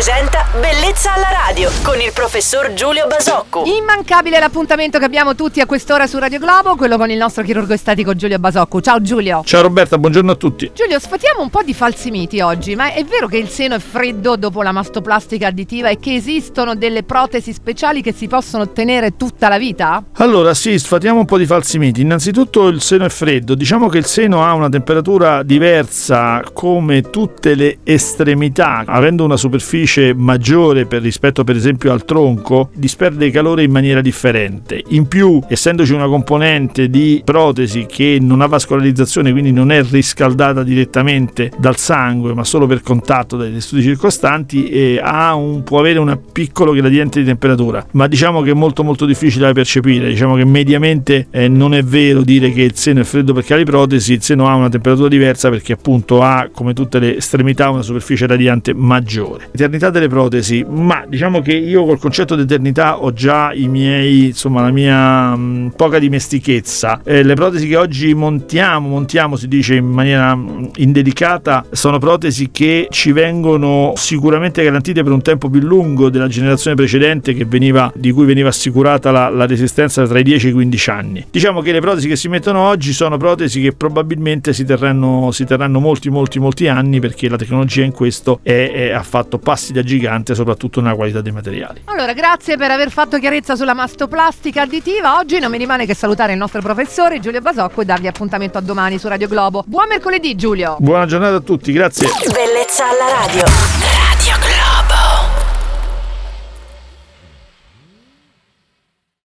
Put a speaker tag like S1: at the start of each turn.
S1: presenta Bellezza alla radio con il professor Giulio Basocco.
S2: Immancabile l'appuntamento che abbiamo tutti a quest'ora su Radio Globo, quello con il nostro chirurgo estetico Giulio Basocco. Ciao Giulio.
S3: Ciao Roberta, buongiorno a tutti.
S2: Giulio, sfatiamo un po' di falsi miti oggi, ma è vero che il seno è freddo dopo la mastoplastica additiva e che esistono delle protesi speciali che si possono tenere tutta la vita?
S3: Allora, sì, sfatiamo un po' di falsi miti. Innanzitutto il seno è freddo. Diciamo che il seno ha una temperatura diversa come tutte le estremità, avendo una superficie maggiore per rispetto per esempio al tronco, disperde calore in maniera differente. In più, essendoci una componente di protesi che non ha vascolarizzazione, quindi non è riscaldata direttamente dal sangue, ma solo per contatto dai tessuti circostanti, un, può avere un piccolo gradiente di temperatura, ma diciamo che è molto molto difficile da percepire. Diciamo che mediamente eh, non è vero dire che il seno è freddo perché ha le protesi, il seno ha una temperatura diversa perché appunto ha, come tutte le estremità, una superficie radiante maggiore. Eternità delle protesi, ma diciamo che io col concetto di eternità ho già i miei, insomma, la mia mh, mm, poca dimestichezza. Eh, le protesi che oggi montiamo, montiamo si dice in maniera mh, mm, indelicata, sono protesi che ci vengono sicuramente garantite per un tempo più lungo della generazione precedente veniva, di cui veniva assicurata la, la resistenza tra i 10 e i 15 anni. Diciamo che le protesi che si mettono oggi sono protesi che probabilmente si terranno, si terranno molti molti molti anni perché la tecnologia in questo è, è, ha fatto passi da gigante soprattutto nella qualità dei materiali.
S2: Allora, grazie per aver fatto chiarezza sulla mastoplastica additiva. Oggi non mi rimane che salutare il nostro professore Giulio Basocco e darvi appuntamento a domani su Radio Globo. Buon mercoledì Giulio!
S3: Buona giornata a tutti, grazie!
S1: Bellezza alla radio!